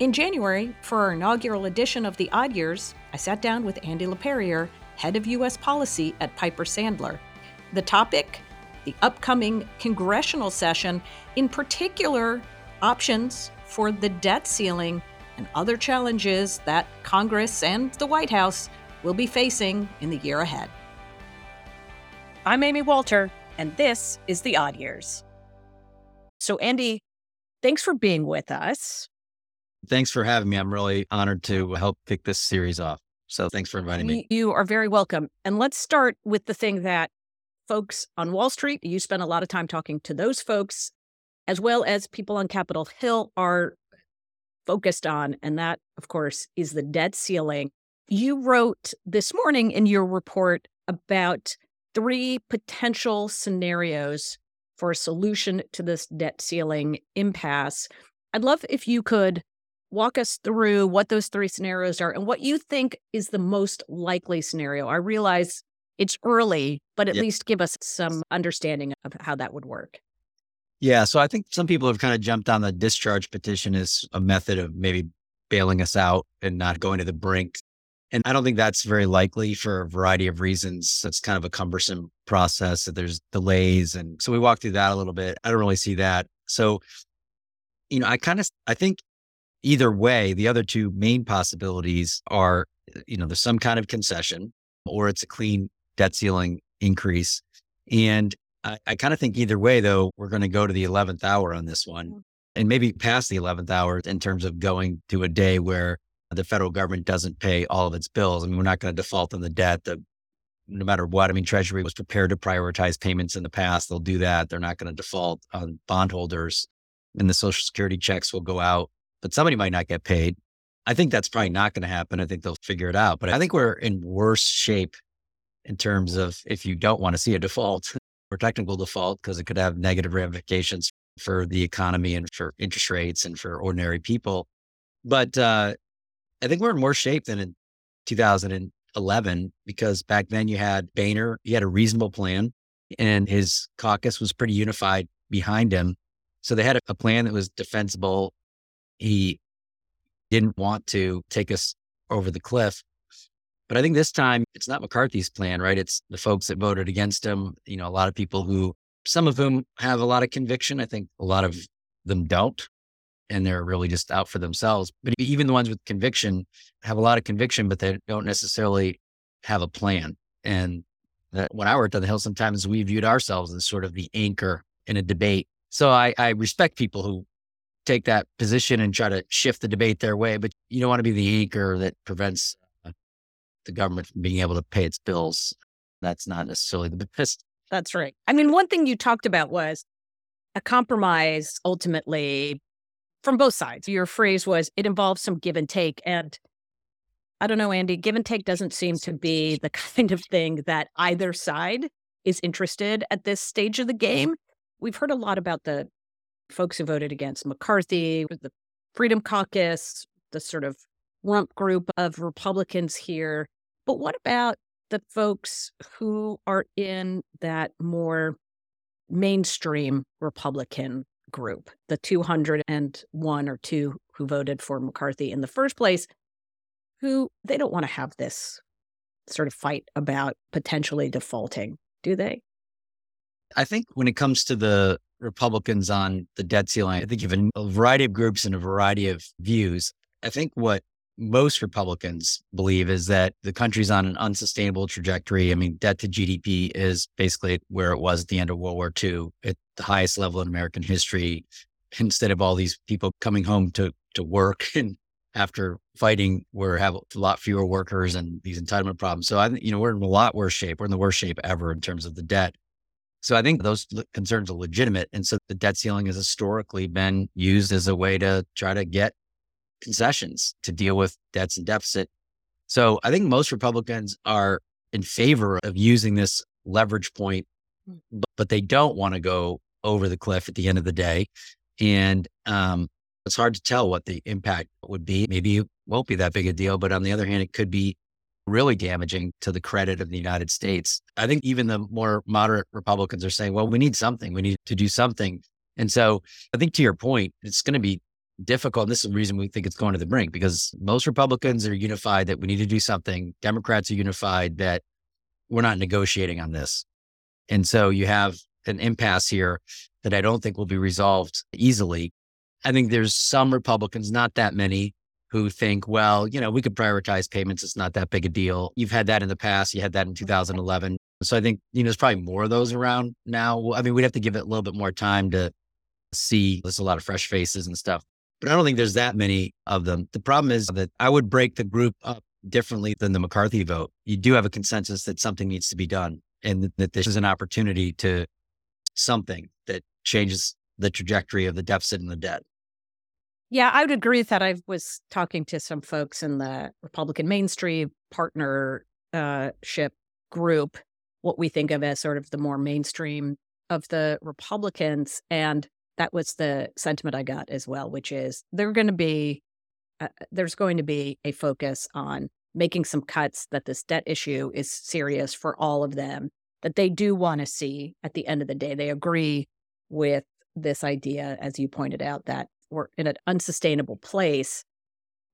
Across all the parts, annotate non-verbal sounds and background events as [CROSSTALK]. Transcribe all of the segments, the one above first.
In January, for our inaugural edition of the Odd Years, I sat down with Andy Laperriere, head of U.S. policy at Piper Sandler. The topic? The upcoming congressional session, in particular, options for the debt ceiling and other challenges that Congress and the White House will be facing in the year ahead. I'm Amy Walter, and this is The Odd Years. So, Andy, thanks for being with us. Thanks for having me. I'm really honored to help kick this series off. So, thanks for inviting me. You are very welcome. And let's start with the thing that folks on Wall Street, you spend a lot of time talking to those folks, as well as people on Capitol Hill are focused on. And that, of course, is the debt ceiling. You wrote this morning in your report about three potential scenarios for a solution to this debt ceiling impasse. I'd love if you could walk us through what those three scenarios are and what you think is the most likely scenario. I realize it's early, but at yep. least give us some understanding of how that would work. Yeah. So I think some people have kind of jumped on the discharge petition as a method of maybe bailing us out and not going to the brink. And I don't think that's very likely for a variety of reasons. It's kind of a cumbersome process. That there's delays. And so we walked through that a little bit. I don't really see that. So, you know, I kind of, I think either way, the other two main possibilities are, you know, there's some kind of concession or it's a clean debt ceiling increase. And I, I kind of think either way, though, we're going to go to the 11th hour on this one mm. and maybe past the 11th hour in terms of going to a day where the federal government doesn't pay all of its bills. I mean, we're not going to default on the debt. The, no matter what, I mean, Treasury was prepared to prioritize payments in the past. They'll do that. They're not going to default on bondholders and the social security checks will go out, but somebody might not get paid. I think that's probably not going to happen. I think they'll figure it out, but I think we're in worse shape in terms of if you don't want to see a default [LAUGHS] or technical default because it could have negative ramifications for the economy and for interest rates and for ordinary people. But uh, I think we're in worse shape than in 2011 because back then you had Boehner, he had a reasonable plan and his caucus was pretty unified behind him. So they had a plan that was defensible. He didn't want to take us over the cliff. But I think this time it's not McCarthy's plan, right? It's the folks that voted against him. You know, a lot of people who, some of whom have a lot of conviction. I think a lot of them don't. And they're really just out for themselves. But even the ones with conviction have a lot of conviction, but they don't necessarily have a plan. And that when I worked on the Hill, sometimes we viewed ourselves as sort of the anchor in a debate. So I, I respect people who take that position and try to shift the debate their way, but you don't want to be the anchor that prevents uh, the government from being able to pay its bills. That's not necessarily the [LAUGHS] best. That's right. I mean, one thing you talked about was a compromise ultimately from both sides. Your phrase was it involves some give and take. And I don't know, Andy, give and take doesn't seem to be the [LAUGHS] kind of thing that either side is interested at this stage of the game. We've heard a lot about the folks who voted against McCarthy, the Freedom Caucus, the sort of rump group of Republicans here but what about the folks who are in that more mainstream Republican group, the 201 or two who voted for McCarthy in the first place, who they don't want to have this sort of fight about potentially defaulting, do they? I think when it comes to the Republicans on the debt ceiling, I think you have a variety of groups and a variety of views. I think what most Republicans believe is that the country's on an unsustainable trajectory. I mean, debt to GDP is basically where it was at the end of World War II, at the highest level in American history. Instead of all these people coming home to to work [LAUGHS] and after fighting, we have a lot fewer workers and these entitlement problems. So I think you know we're in a lot worse shape. We're in the worst shape ever in terms of the debt. So I think those concerns are legitimate. And so the debt ceiling has historically been used as a way to try to get concessions to deal with debts and deficit. So I think most Republicans are in favor of using this leverage point, hmm. but they don't want to go over the cliff at the end of the day. And um, it's hard to tell what the impact would be. Maybe it won't be that big a deal, but on the other hand, it could be really damaging to the credit of the United States. I think even the more moderate Republicans are saying, well, we need something. We need to do something. And so I think to your point, it's going to be difficult. This is the reason we think it's going to the brink because most Republicans are unified that we need to do something. Democrats are unified that we're not negotiating on this. And so you have an impasse here that I don't think will be resolved easily. I think there's some Republicans, not that many, who think, well, you know, we could prioritize payments. It's not that big a deal. You've had that in the past. You had that in 2011. So I think, you know, there's probably more of those around now. I mean, we'd have to give it a little bit more time to see. There's a lot of fresh faces and stuff, but I don't think there's that many of them. The problem is that I would break the group up differently than the McCarthy vote. You do have a consensus that something needs to be done and that this is an opportunity to something that changes the trajectory of the deficit and the debt. Yeah, I would agree with that. I was talking to some folks in the Republican mainstream partnership group, what we think of as sort of the more mainstream of the Republicans. And that was the sentiment I got as well, which is they're going to be, uh, there's going to be a focus on making some cuts that this debt issue is serious for all of them, that they do want to see at the end of the day. They agree with this idea, as you pointed out, that we're in an unsustainable place.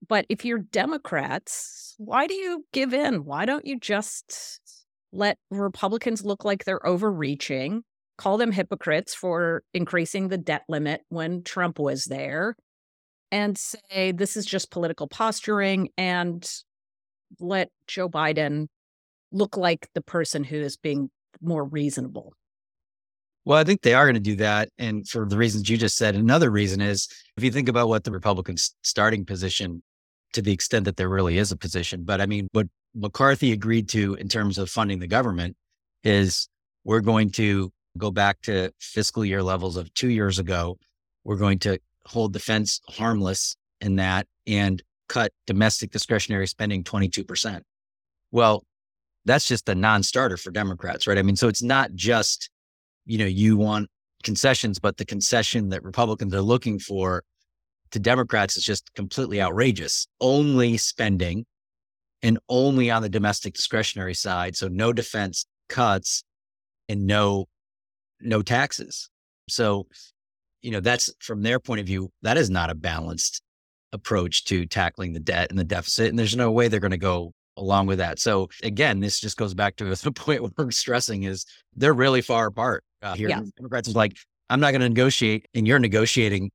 But if you're Democrats, why do you give in? Why don't you just let Republicans look like they're overreaching, call them hypocrites for increasing the debt limit when Trump was there, and say this is just political posturing and let Joe Biden look like the person who is being more reasonable? Well, I think they are going to do that. And for the reasons you just said, another reason is if you think about what the Republicans' starting position, to the extent that there really is a position, but I mean, what McCarthy agreed to in terms of funding the government is we're going to go back to fiscal year levels of two years ago. We're going to hold defense harmless in that and cut domestic discretionary spending 22%. Well, that's just a non starter for Democrats, right? I mean, so it's not just you know, you want concessions, but the concession that Republicans are looking for to Democrats is just completely outrageous. Only spending and only on the domestic discretionary side. So no defense cuts and no no taxes. So, you know, that's from their point of view, that is not a balanced approach to tackling the debt and the deficit. And there's no way they're going to go along with that. So again, this just goes back to [LAUGHS] the point we're stressing is they're really far apart uh, here. Yeah. Democrats is like, I'm not going to negotiate, and your negotiating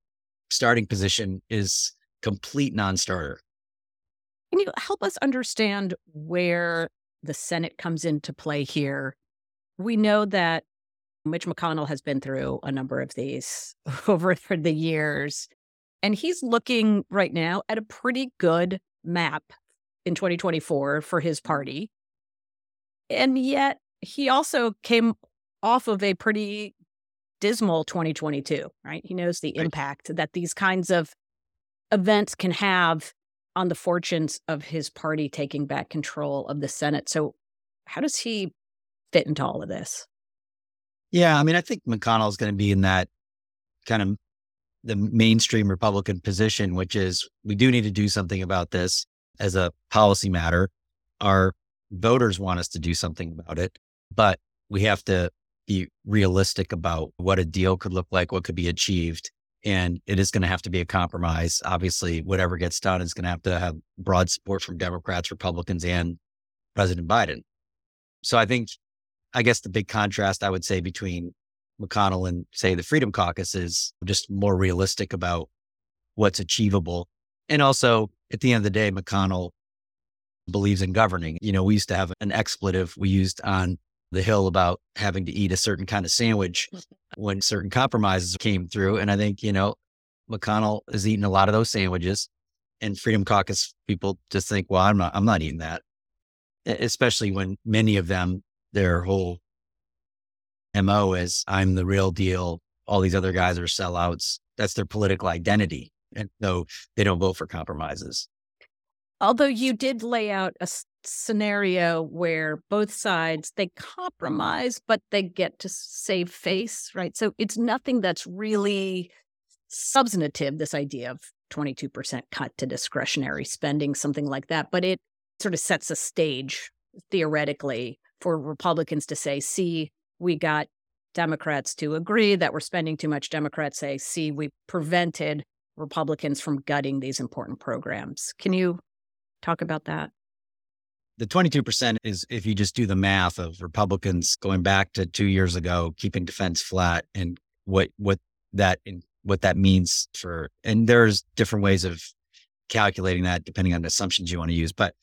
starting position is complete non-starter. Can you help us understand where the Senate comes into play here? We know that Mitch McConnell has been through a number of these [LAUGHS] over the years, and he's looking right now at a pretty good map in 2024 for his party. And yet he also came off of a pretty dismal 2022, right? He knows the right. impact that these kinds of events can have on the fortunes of his party taking back control of the Senate. So, how does he fit into all of this? Yeah, I mean, I think McConnell is going to be in that kind of the mainstream Republican position, which is we do need to do something about this as a policy matter. Our voters want us to do something about it, but we have to be realistic about what a deal could look like, what could be achieved. And it is going to have to be a compromise. Obviously, whatever gets done is going to have to have broad support from Democrats, Republicans, and President Biden. So I think, I guess the big contrast I would say between McConnell and say the Freedom Caucus is just more realistic about what's achievable. And also at the end of the day, McConnell believes in governing. You know, we used to have an expletive we used on the Hill about having to eat a certain kind of sandwich mm-hmm. when certain compromises came through. And I think, you know, McConnell is eating a lot of those sandwiches and Freedom Caucus people just think, well, I'm not, I'm not eating that. Especially when many of them, their whole MO is I'm the real deal. All these other guys are sellouts. That's their political identity. And so they don't vote for compromises. Although you did lay out a scenario where both sides they compromise but they get to save face right so it's nothing that's really substantive this idea of 22% cut to discretionary spending something like that but it sort of sets a stage theoretically for republicans to say see we got democrats to agree that we're spending too much democrats say see we prevented Republicans from gutting these important programs. Can you talk about that? The 22% is if you just do the math of Republicans going back to two years ago, keeping defense flat and what, what that, what that means for, and there's different ways of calculating that depending on the assumptions you want to use. But,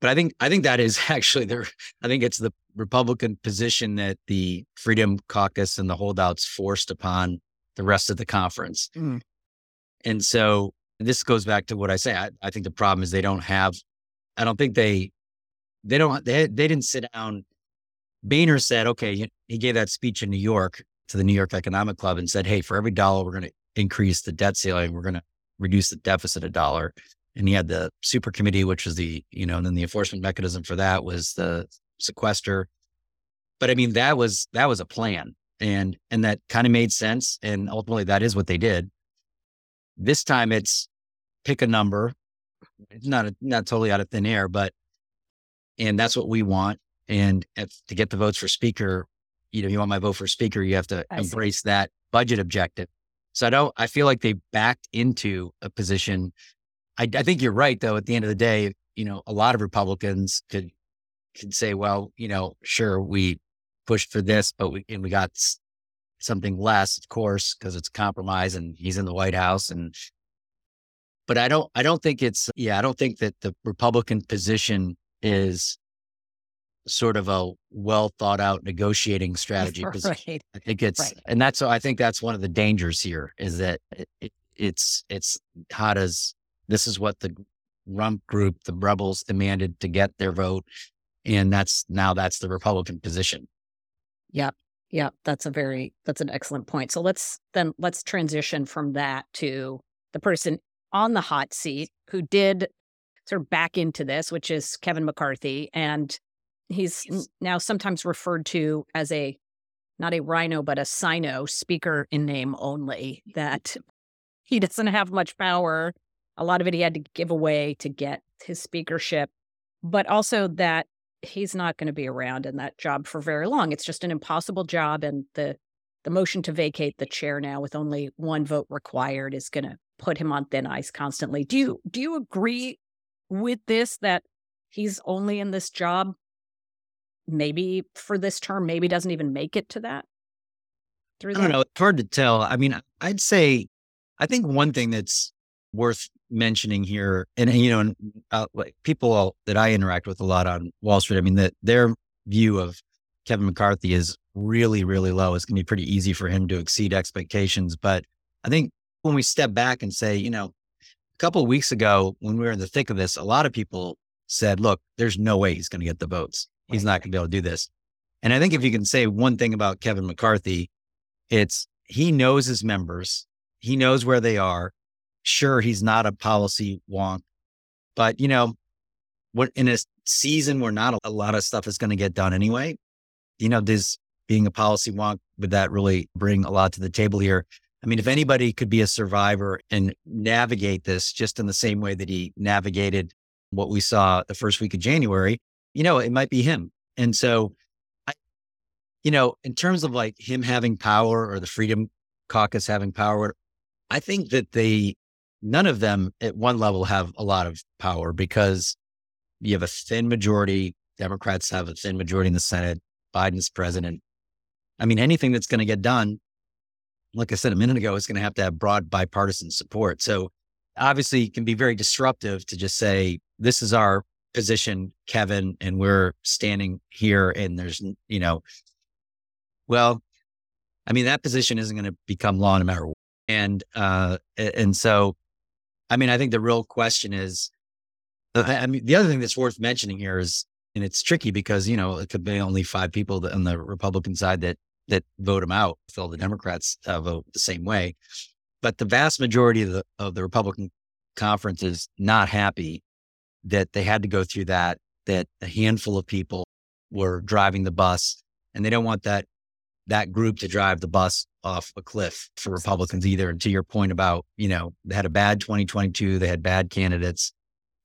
but I think, I think that is [LAUGHS] actually there. I think it's the Republican position that the Freedom Caucus and the holdouts forced upon the rest of the conference. Mm. And so this goes back to what I say. I, I think the problem is they don't have, I don't think they, they don't, they, they didn't sit down. Boehner said, okay, he gave that speech in New York to the New York Economic Club and said, hey, for every dollar we're going to increase the debt ceiling, we're going to reduce the deficit a dollar. And he had the super committee, which was the, you know, and then the enforcement mechanism for that was the sequester. But I mean, that was, that was a plan and, and that kind of made sense. And ultimately that is what they did. This time it's pick a number. It's not a, not totally out of thin air, but and that's what we want. And if, to get the votes for speaker, you know, you want my vote for speaker, you have to I embrace see. that budget objective. So I don't. I feel like they backed into a position. I, I think you're right, though. At the end of the day, you know, a lot of Republicans could could say, well, you know, sure, we pushed for this, but we and we got something less, of course, because it's compromise and he's in the White House. And, but I don't, I don't think it's, yeah, I don't think that the Republican position is sort of a well thought out negotiating [LAUGHS] strategy right. I think it's, right. and that's, I think that's one of the dangers here is that it, it, it's, it's how does, this is what the rump group, the rebels demanded to get their vote. And that's now that's the Republican position. Yep. Yeah, that's a very that's an excellent point. So let's then let's transition from that to the person on the hot seat who did sort of back into this, which is Kevin McCarthy, and he's yes. now sometimes referred to as a not a rhino but a sino speaker in name only. That [LAUGHS] he doesn't have much power. A lot of it he had to give away to get his speakership, but also that he's not going to be around in that job for very long. It's just an impossible job, and the the motion to vacate the chair now with only one vote required is going to put him on thin ice constantly. Do you do you agree with this that he's only in this job maybe for this term, maybe doesn't even make it to that? Through I don't know. It's hard to tell. I mean, I'd say I think one thing that's worth mentioning here, and you know, uh, like people that I interact with a lot on Wall Street, I mean that their view of Kevin McCarthy is really, really low. It's going to be pretty easy for him to exceed expectations. But I think when we step back and say, you know, a couple of weeks ago when we were in the thick of this, a lot of people said, "Look, there's no way he's going to get the votes. He's not going to be able to do this." And I think if you can say one thing about Kevin McCarthy, it's he knows his members, he knows where they are, sure he's not a policy wonk, but you know, what in a season where not a lot of stuff is going to get done anyway, you know, this being a policy wonk, would that really bring a lot to the table here? I mean, if anybody could be a survivor and navigate this just in the same way that he navigated what we saw the first week of January, you know, it might be him. And so, I, you know, in terms of like him having power or the Freedom Caucus having power, I think that they none of them at one level have a lot of power because you have a thin majority. Democrats have a thin majority in the Senate. Biden's president. I mean, anything that's going to get done, like I said a minute ago, is going to have to have broad bipartisan support. So obviously, it can be very disruptive to just say, this is our position, Kevin, and we're standing here. And there's, you know, well, I mean, that position isn't going to become law no matter what. And, uh, and so I mean, I think the real question is, uh, I mean, the other thing that's worth mentioning here is, and it's tricky because, you know, it could be only five people on the Republican side that, that vote him out. If all the Democrats uh, vote the same way, but the vast majority of the, of the Republican conference is not happy that they had to go through that, that a handful of people were driving the bus and they don't want that that group to drive the bus off a cliff for Republicans either. And to your point about, you know, they had a bad 2022, they had bad candidates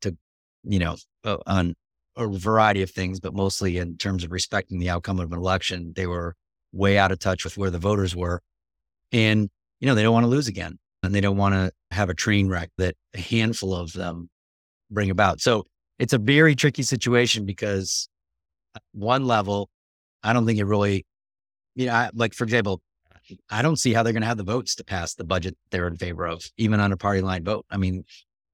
to, you know, uh, on a variety of things, but mostly in terms of respecting the outcome of an election, they were way out of touch with where the voters were. And, you know, they don't want to lose again and they don't want to have a train wreck that a handful of them bring about. So it's a very tricky situation because one level, I don't think it really, you know, like for example, I don't see how they're going to have the votes to pass the budget they're in favor of, even on a party line vote. I mean,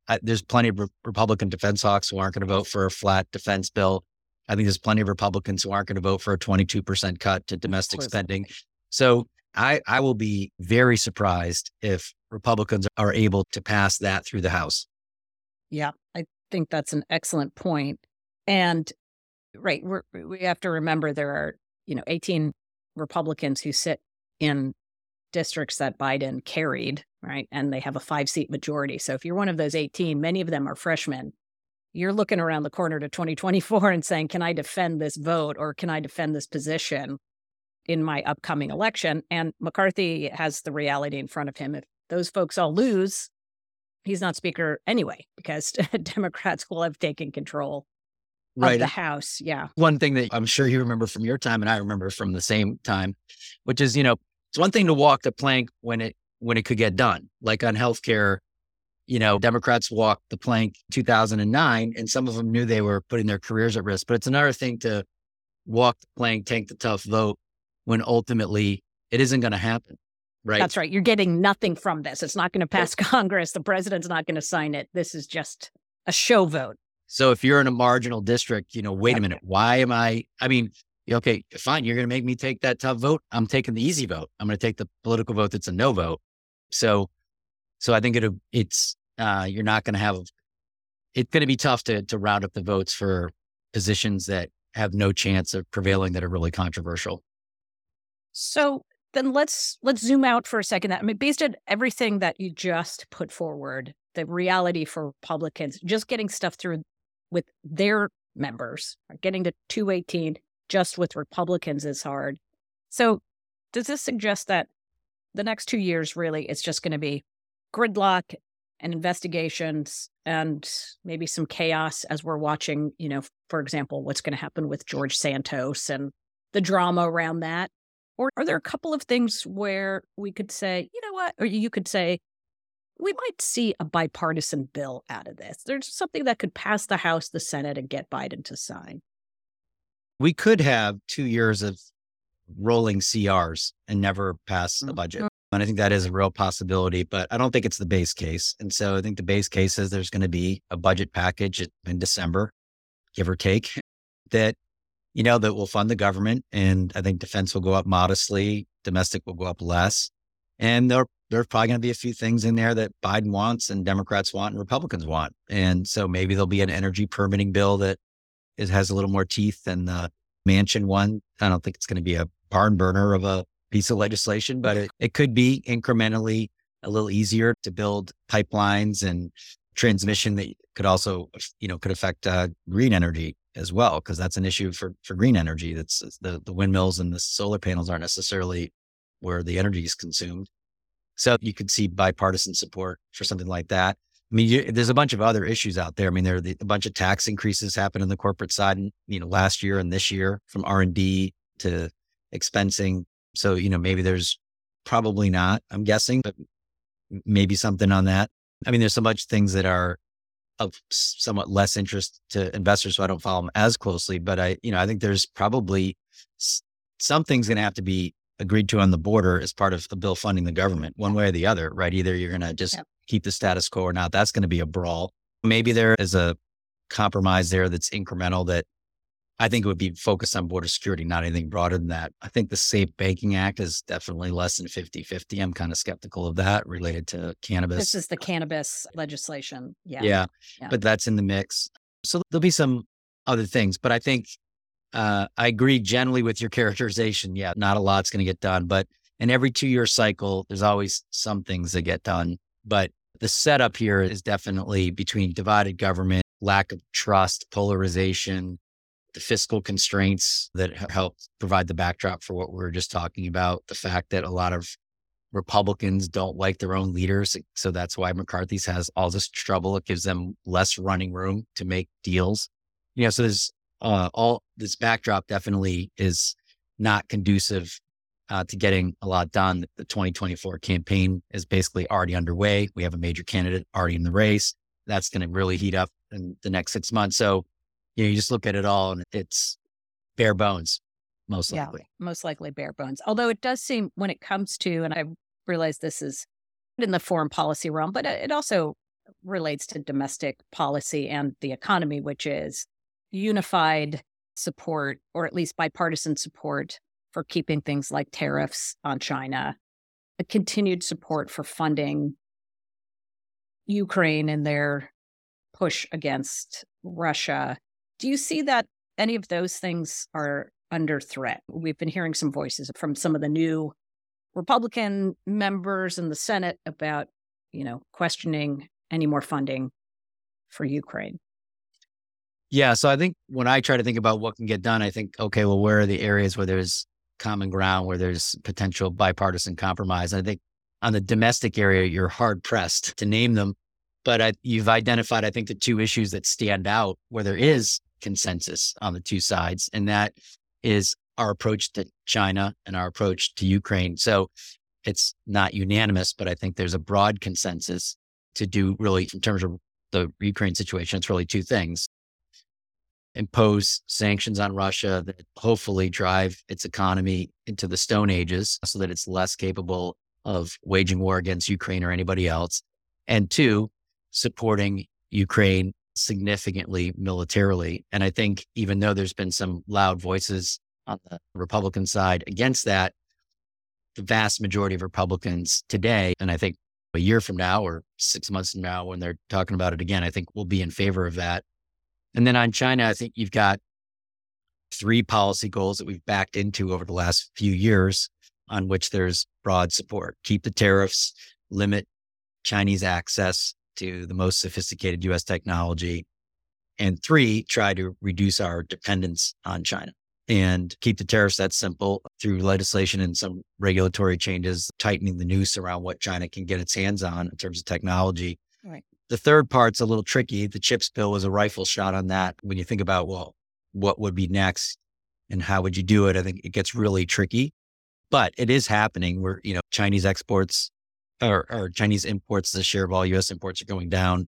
I, there's plenty of re- Republican defense hawks who aren't going to vote for a flat defense bill. I think there's plenty of Republicans who aren't going to vote for a 22% cut to domestic spending. So I, I will be very surprised if Republicans are able to pass that through the House. Yeah, I think that's an excellent point. And right, we we have to remember there are, you know, 18 Republicans who sit in districts that Biden carried, right? And they have a five seat majority. So if you're one of those 18, many of them are freshmen. You're looking around the corner to 2024 and saying, can I defend this vote or can I defend this position in my upcoming election? And McCarthy has the reality in front of him. If those folks all lose, he's not speaker anyway, because [LAUGHS] Democrats will have taken control right. of the House. Yeah. One thing that I'm sure you remember from your time and I remember from the same time, which is, you know, it's one thing to walk the plank when it when it could get done. Like on healthcare, you know, Democrats walked the plank 2009 and some of them knew they were putting their careers at risk. But it's another thing to walk the plank, take the tough vote when ultimately it isn't going to happen. Right. That's right. You're getting nothing from this. It's not going to pass [LAUGHS] Congress. The president's not going to sign it. This is just a show vote. So if you're in a marginal district, you know, wait a minute, why am I? I mean, okay, fine, you're going to make me take that tough vote. I'm taking the easy vote. I'm going to take the political vote that's a no vote. So, so I think it it's uh, you're not going to have. It's going to be tough to to round up the votes for positions that have no chance of prevailing that are really controversial. So then let's let's zoom out for a second. I mean, based on everything that you just put forward, the reality for Republicans just getting stuff through with their members, getting to 218 just with Republicans is hard. So, does this suggest that the next two years really it's just going to be gridlock and investigations and maybe some chaos as we're watching, you know, for example, what's going to happen with George Santos and the drama around that? Or are there a couple of things where we could say, you know what, or you could say, we might see a bipartisan bill out of this. There's something that could pass the House, the Senate, and get Biden to sign. We could have two years of rolling CRs and never pass a budget. Mm-hmm. And I think that is a real possibility, but I don't think it's the base case. And so I think the base case is there's going to be a budget package in December, give or take, that, you know, that will fund the government. And I think defense will go up modestly, domestic will go up less. And there, there's probably going to be a few things in there that Biden wants and Democrats want and Republicans want. And so maybe there'll be an energy permitting bill that is, has a little more teeth than the Manchin one. I don't think it's going to be a barn burner of a piece of legislation, but it, it could be incrementally a little easier to build pipelines and transmission that could also, you know, could affect uh, green energy as well, because that's an issue for, for green energy. That's the, the windmills and the solar panels aren't necessarily where the energy is consumed. So you could see bipartisan support for something like that. I mean, you, there's a bunch of other issues out there. I mean, there are the, a bunch of tax increases happen in the corporate side, and, you know, last year and this year from R and D to expensing. So, you know, maybe there's probably not, I'm guessing, but maybe something on that. I mean, there's so much things that are of somewhat less interest to investors, so I don't follow them as closely. But I, you know, I think there's probably something's going to have to be agreed to on the border as part of a bill funding the government, one way or the other, right? Either you're going to just yep. keep the status quo or not. That's going to be a brawl. Maybe there is a compromise there that's incremental that I think it would be focused on border security, not anything broader than that. I think the Safe Banking Act is definitely less than 50 50. I'm kind of skeptical of that related to cannabis. This is the cannabis legislation. Yeah. Yeah. yeah. But that's in the mix. So there'll be some other things. But I think uh, I agree generally with your characterization. Yeah, not a lot's going to get done, but in every two year cycle, there's always some things that get done. But the setup here is definitely between divided government, lack of trust, polarization, the fiscal constraints that help provide the backdrop for what we were just talking about, the fact that a lot of Republicans don't like their own leaders. So that's why McCarthy's has all this trouble. It gives them less running room to make deals. You know, so there's uh, all this backdrop definitely is not conducive uh, to getting a lot done. The 2024 campaign is basically already underway. We have a major candidate already in the race. That's going to really heat up in the next six months. So, you know, you just look at it all and it's bare bones, most likely. Yeah, most likely bare bones. Although it does seem when it comes to, and I realize this is in the foreign policy realm, but it also relates to domestic policy and the economy, which is unified support, or at least bipartisan support for keeping things like tariffs on China, a continued support for funding Ukraine and their push against Russia. Do you see that any of those things are under threat? We've been hearing some voices from some of the new Republican members in the Senate about, you know, questioning any more funding for Ukraine. Yeah. So I think when I try to think about what can get done, I think, okay, well, where are the areas where there's common ground, where there's potential bipartisan compromise? I think on the domestic area, you're hard pressed to name them. But I, you've identified, I think, the two issues that stand out where there is consensus on the two sides. And that is our approach to China and our approach to Ukraine. So it's not unanimous, but I think there's a broad consensus to do really in terms of the Ukraine situation. It's really two things impose sanctions on Russia that hopefully drive its economy into the Stone Ages so that it's less capable of waging war against Ukraine or anybody else. And two, supporting Ukraine significantly militarily. And I think even though there's been some loud voices on the Republican side against that, the vast majority of Republicans today, and I think a year from now or six months from now, when they're talking about it again, I think will be in favor of that. And then on China, I think you've got three policy goals that we've backed into over the last few years on which there's broad support. Keep the tariffs, limit Chinese access to the most sophisticated US technology. And three, try to reduce our dependence on China and keep the tariffs that simple through legislation and some regulatory changes, tightening the noose around what China can get its hands on in terms of technology. The third part's a little tricky. The CHIPS bill was a rifle shot on that. When you think about, well, what would be next and how would you do it? I think it gets really tricky, but it is happening where, you know, Chinese exports or, or Chinese imports, the share of all US imports are going down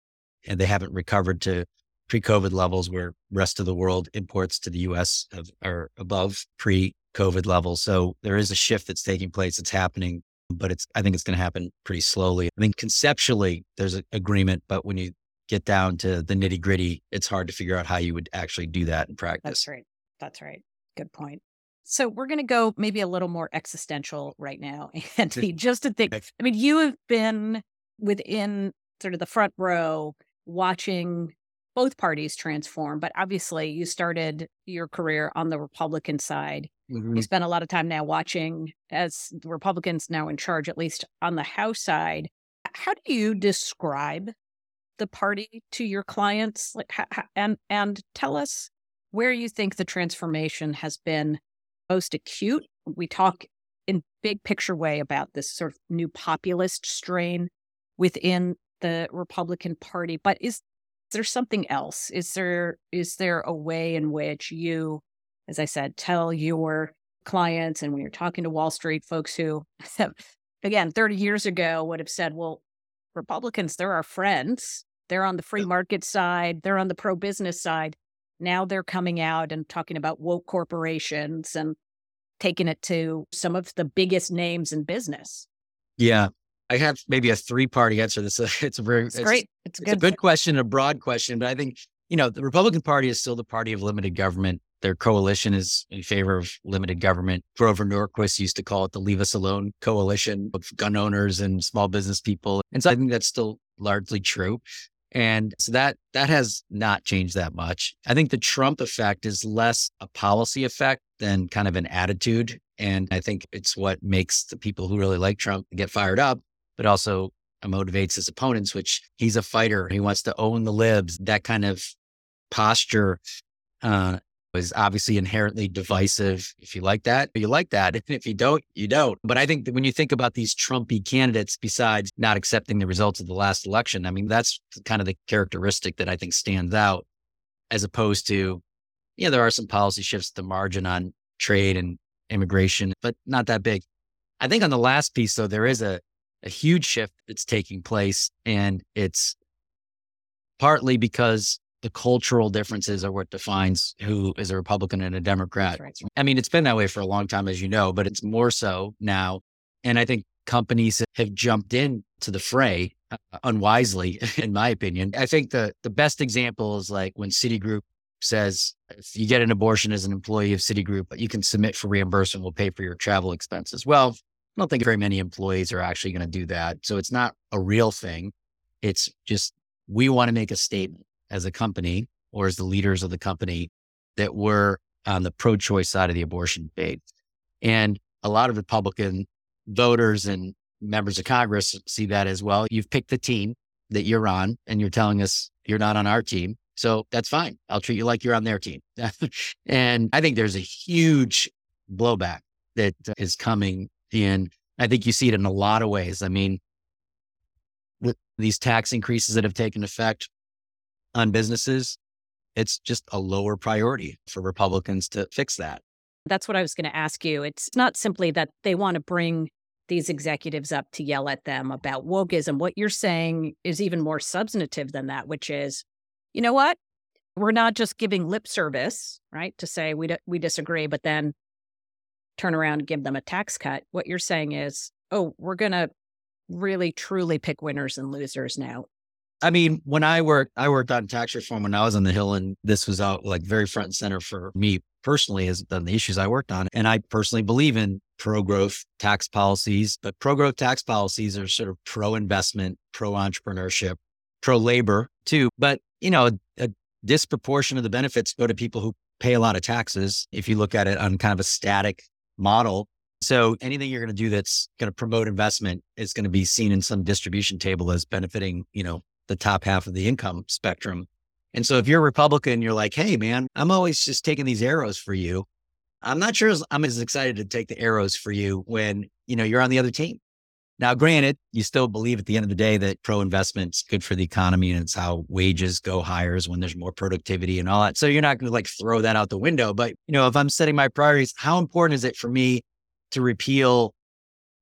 and they haven't recovered to pre-COVID levels where rest of the world imports to the US have, are above pre-COVID levels. So there is a shift that's taking place. It's happening, but it's, I think it's going to happen pretty slowly. I mean, conceptually there's an agreement, but when you get down to the nitty gritty, it's hard to figure out how you would actually do that in practice. That's right. That's right. Good point. So we're going to go maybe a little more existential right now. [LAUGHS] And [LAUGHS] just to think, I mean, you have been within sort of the front row watching both parties transform, but obviously you started your career on the Republican side. Mm-hmm. You spent a lot of time now watching as the Republicans now in charge, at least on the House side. How do you describe the party to your clients? Like, and and tell us where you think the transformation has been most acute. We talk in big picture way about this sort of new populist strain within the Republican Party, but is there something else? Is there is there a way in which you, as I said, tell your clients and when you're talking to Wall Street folks who have, again, 30 years ago would have said, well, Republicans, they're our friends. They're on the free market side, they're on the pro business side. Now they're coming out and talking about woke corporations and taking it to some of the biggest names in business. Yeah. I have maybe a three part answer. This [LAUGHS] it's a very it's, it's great. It's, it's a good question, a broad question, but I think you know the Republican Party is still the party of limited government. Their coalition is in favor of limited government. Grover Norquist used to call it the "Leave Us Alone" coalition of gun owners and small business people, and so I think that's still largely true. And so that that has not changed that much. I think the Trump effect is less a policy effect than kind of an attitude. And I think it's what makes the people who really like Trump get fired up, but also motivates his opponents, which he's a fighter. He wants to own the libs. That kind of posture uh, is obviously inherently divisive. If you like that, you like that. [LAUGHS] If you don't, you don't. But I think that when you think about these Trumpy candidates, besides not accepting the results of the last election, I mean, that's kind of the characteristic that I think stands out as opposed to, yeah, there are some policy shifts at the margin on trade and immigration, but not that big. I think on the last piece, though, there is a, a huge shift that's taking place. And it's partly because the cultural differences are what defines who is a Republican and a Democrat. Right. I mean, it's been that way for a long time, as you know, but it's more so now. And I think companies have jumped in to the fray uh, unwisely, [LAUGHS] in my opinion. I think the the best example is like when Citigroup says if you get an abortion as an employee of Citigroup, but you can submit for reimbursement. We'll pay for your travel expenses. Well, I don't think very many employees are actually going to do that. So it's not a real thing. It's just we want to make a statement as a company or as the leaders of the company that we're on the pro choice side of the abortion debate. And a lot of Republican voters and members of Congress see that as well. You've picked the team that you're on and you're telling us you're not on our team. So that's fine. I'll treat you like you're on their team. [LAUGHS] and I think there's a huge blowback that uh, is coming in. I think you see it in a lot of ways. I mean, these tax increases that have taken effect on businesses, it's just a lower priority for Republicans to fix that. That's what I was going to ask you. It's not simply that they want to bring these executives up to yell at them about wokeism. What you're saying is even more substantive than that, which is, you know what? We're not just giving lip service, right, to say we, we disagree, but then turn around and give them a tax cut. What you're saying is, oh, we're going to really truly pick winners and losers now. I mean, when I worked, I worked on tax reform when I was on the Hill, and this was out like very front and center for me personally as the issues I worked on. And I personally believe in pro growth tax policies, but pro growth tax policies are sort of pro investment, pro entrepreneurship, pro labor too. But, you know, a, a disproportion of the benefits go to people who pay a lot of taxes. If you look at it on kind of a static model, so anything you're going to do that's going to promote investment is going to be seen in some distribution table as benefiting, you know, the top half of the income spectrum. And so if you're a Republican, you're like, hey, man, I'm always just taking these arrows for you. I'm not sure I'm as excited to take the arrows for you when, you know, you're on the other team. Now, granted, you still believe at the end of the day that pro investment's good for the economy and it's how wages go higher is when there's more productivity and all that. So you're not going to like throw that out the window. But, you know, if I'm setting my priorities, how important is it for me to repeal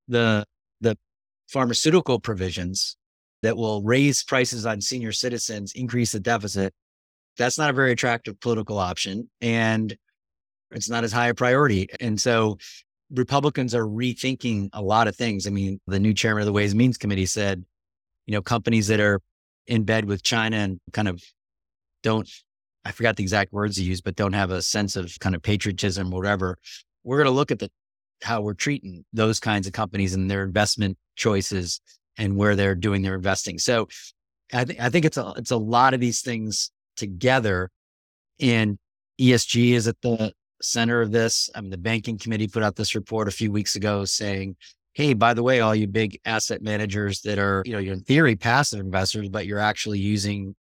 the the pharmaceutical provisions that will raise prices on senior citizens, increase the deficit. That's not a very attractive political option. And it's not as high a priority. And so Republicans are rethinking a lot of things. I mean, the new chairman of the Ways and Means Committee said, you know, companies that are in bed with China and kind of don't, I forgot the exact words he used, but don't have a sense of kind of patriotism or whatever. We're going to look at the how we're treating those kinds of companies and their investment choices and where they're doing their investing. So I think I think it's a it's a lot of these things together. And ESG is at the center of this. I mean, the banking committee put out this report a few weeks ago saying, hey, by the way, all you big asset managers that are, you know, you're in theory passive investors, but you're actually using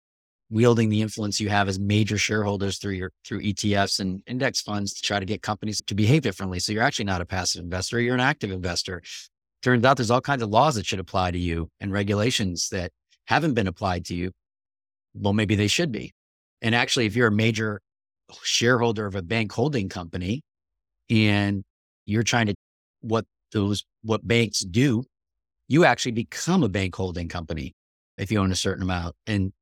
wielding the influence you have as major shareholders through your through ETFs and index funds to try to get companies to behave differently. So you're actually not a passive investor, you're an active investor. Turns out there's all kinds of laws that should apply to you and regulations that haven't been applied to you. Well, maybe they should be. And actually, if you're a major shareholder of a bank holding company and you're trying to what those what banks do, you actually become a bank holding company if you own a certain amount. And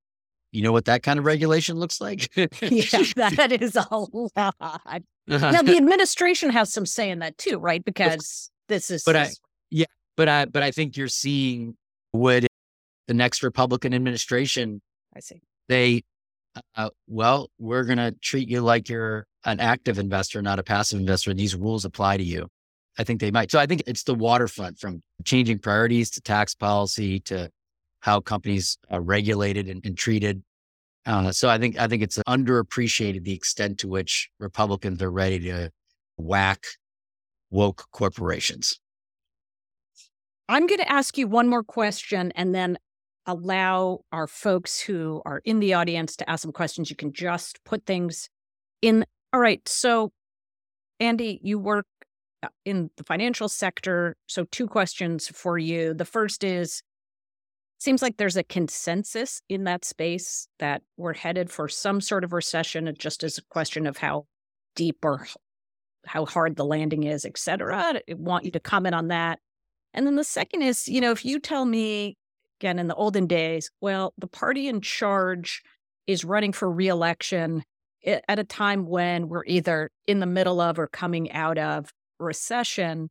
you know what that kind of regulation looks like? [LAUGHS] yeah, that is a lot. [LAUGHS] now the administration has some say in that too, right? Because this is But I but I but I think you're seeing would the next Republican administration I see. They uh, well, we're going to treat you like you're an active investor, not a passive investor. These rules apply to you. I think they might. So I think it's the waterfront from changing priorities to tax policy to how companies are regulated and, and treated. Uh, so I think I think it's underappreciated the extent to which Republicans are ready to whack woke corporations. I'm going to ask you one more question and then allow our folks who are in the audience to ask some questions. You can just put things in. All right. So, Andy, you work uh, in the financial sector. So, two questions for you. The first is seems like there's a consensus in that space that we're headed for some sort of recession. It just is a question of how deep or how hard the landing is, et cetera. I want you to comment on that. And then the second is, you know, if you tell me again in the olden days, well, the party in charge is running for reelection at a time when we're either in the middle of or coming out of recession,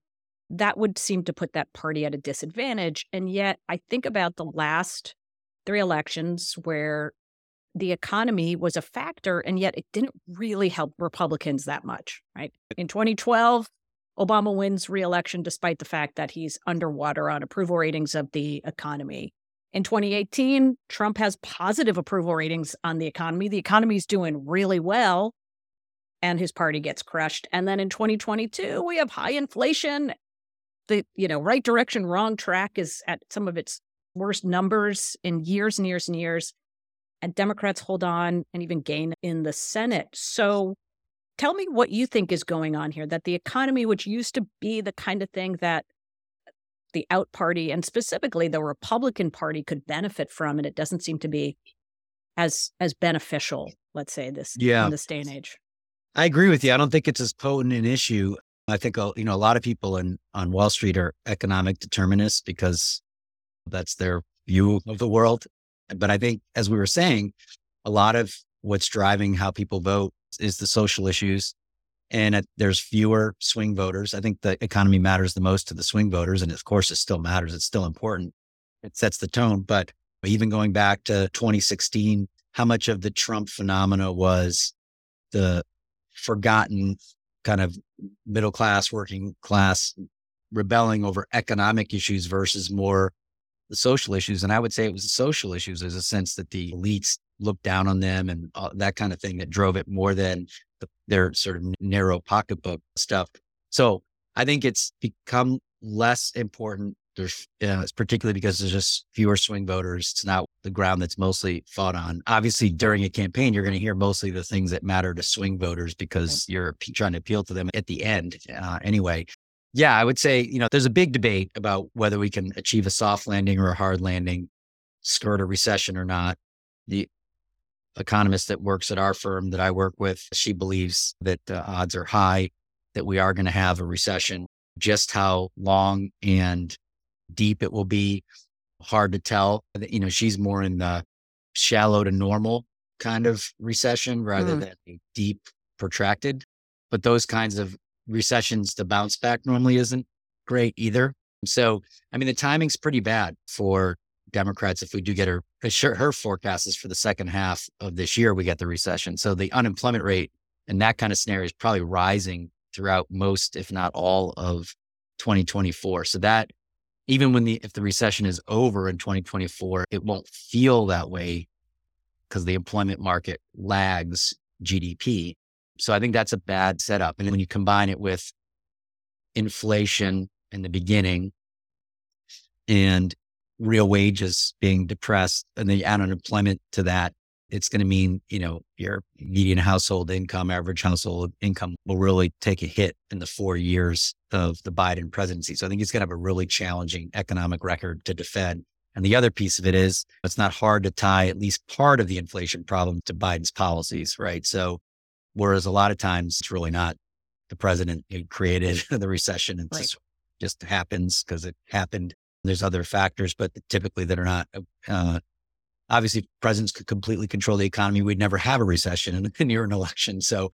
that would seem to put that party at a disadvantage. And yet, I think about the last three elections where the economy was a factor, and yet it didn't really help Republicans that much, right? In 2012, Obama wins reelection despite the fact that he's underwater on approval ratings of the economy. In 2018, Trump has positive approval ratings on the economy. The economy is doing really well, and his party gets crushed. And then in 2022, we have high inflation. The you know right direction, wrong track is at some of its worst numbers in years and years and years. And Democrats hold on and even gain in the Senate. So tell me what you think is going on here that the economy, which used to be the kind of thing that the out party and specifically the Republican Party could benefit from, and it doesn't seem to be as as beneficial. Let's say this yeah. in this day and age. I agree with you. I don't think it's as potent an issue. I think uh, you know a lot of people in on Wall Street are economic determinists because that's their view of the world. But I think, as we were saying, a lot of what's driving how people vote is the social issues and it, there's fewer swing voters. I think the economy matters the most to the swing voters. And of course, it still matters. It's still important. It sets the tone. But even going back to 2016, how much of the Trump phenomena was the forgotten kind of middle class, working class rebelling over economic issues versus more the social issues. And I would say it was the social issues. There's a sense that the elites looked down on them and that kind of thing that drove it more than the, their sort of narrow pocketbook stuff. So I think it's become less important. There's, uh, it's particularly because there's just fewer swing voters. It's not the ground that's mostly fought on. Obviously, during a campaign, you're going to hear mostly the things that matter to swing voters because you're trying to appeal to them at the end uh, anyway. Yeah, I would say, you know, there's a big debate about whether we can achieve a soft landing or a hard landing, skirt a recession or not. The economist that works at our firm that I work with, she believes that the odds are high that we are going to have a recession. Just how long and deep it will be, hard to tell. You know, she's more in the shallow to normal kind of recession rather mm. than a deep, protracted. But those kinds of recessions to bounce back normally isn't great either. So, I mean, the timing's pretty bad for Democrats if we do get her. Her forecast is for the second half of this year we get the recession. So the unemployment rate in that kind of scenario is probably rising throughout most, if not all, of 2024. So that even when the if the recession is over in 2024, it won't feel that way because the employment market lags GDP. So I think that's a bad setup. And when you combine it with inflation in the beginning and real wages being depressed and then you add unemployment to that, it's going to mean, you know, your median household income, average household income will really take a hit in the four years of the Biden presidency. So I think he's going to have a really challenging economic record to defend. And the other piece of it is it's not hard to tie at least part of the inflation problem to Biden's policies, right? So whereas a lot of times it's really not the president who created [LAUGHS] the recession. It right. just, just happens because it happened there's other factors, but typically that are not. Uh, obviously, presidents could completely control the economy. We'd never have a recession near [LAUGHS] an election. So,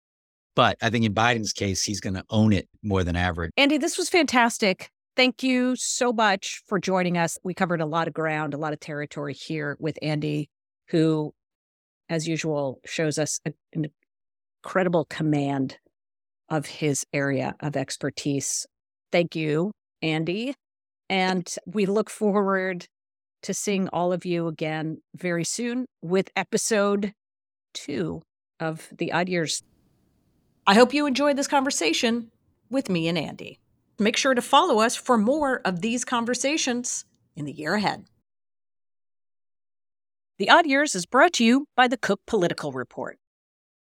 but I think in Biden's case, he's going to own it more than average. Andy, this was fantastic. Thank you so much for joining us. We covered a lot of ground, a lot of territory here with Andy, who, as usual, shows us an incredible command of his area of expertise. Thank you, Andy. And we look forward to seeing all of you again very soon with episode two of the Odd Years. I hope you enjoyed this conversation with me and Andy. Make sure to follow us for more of these conversations in the year ahead. The Odd Years is brought to you by the Cook Political Report.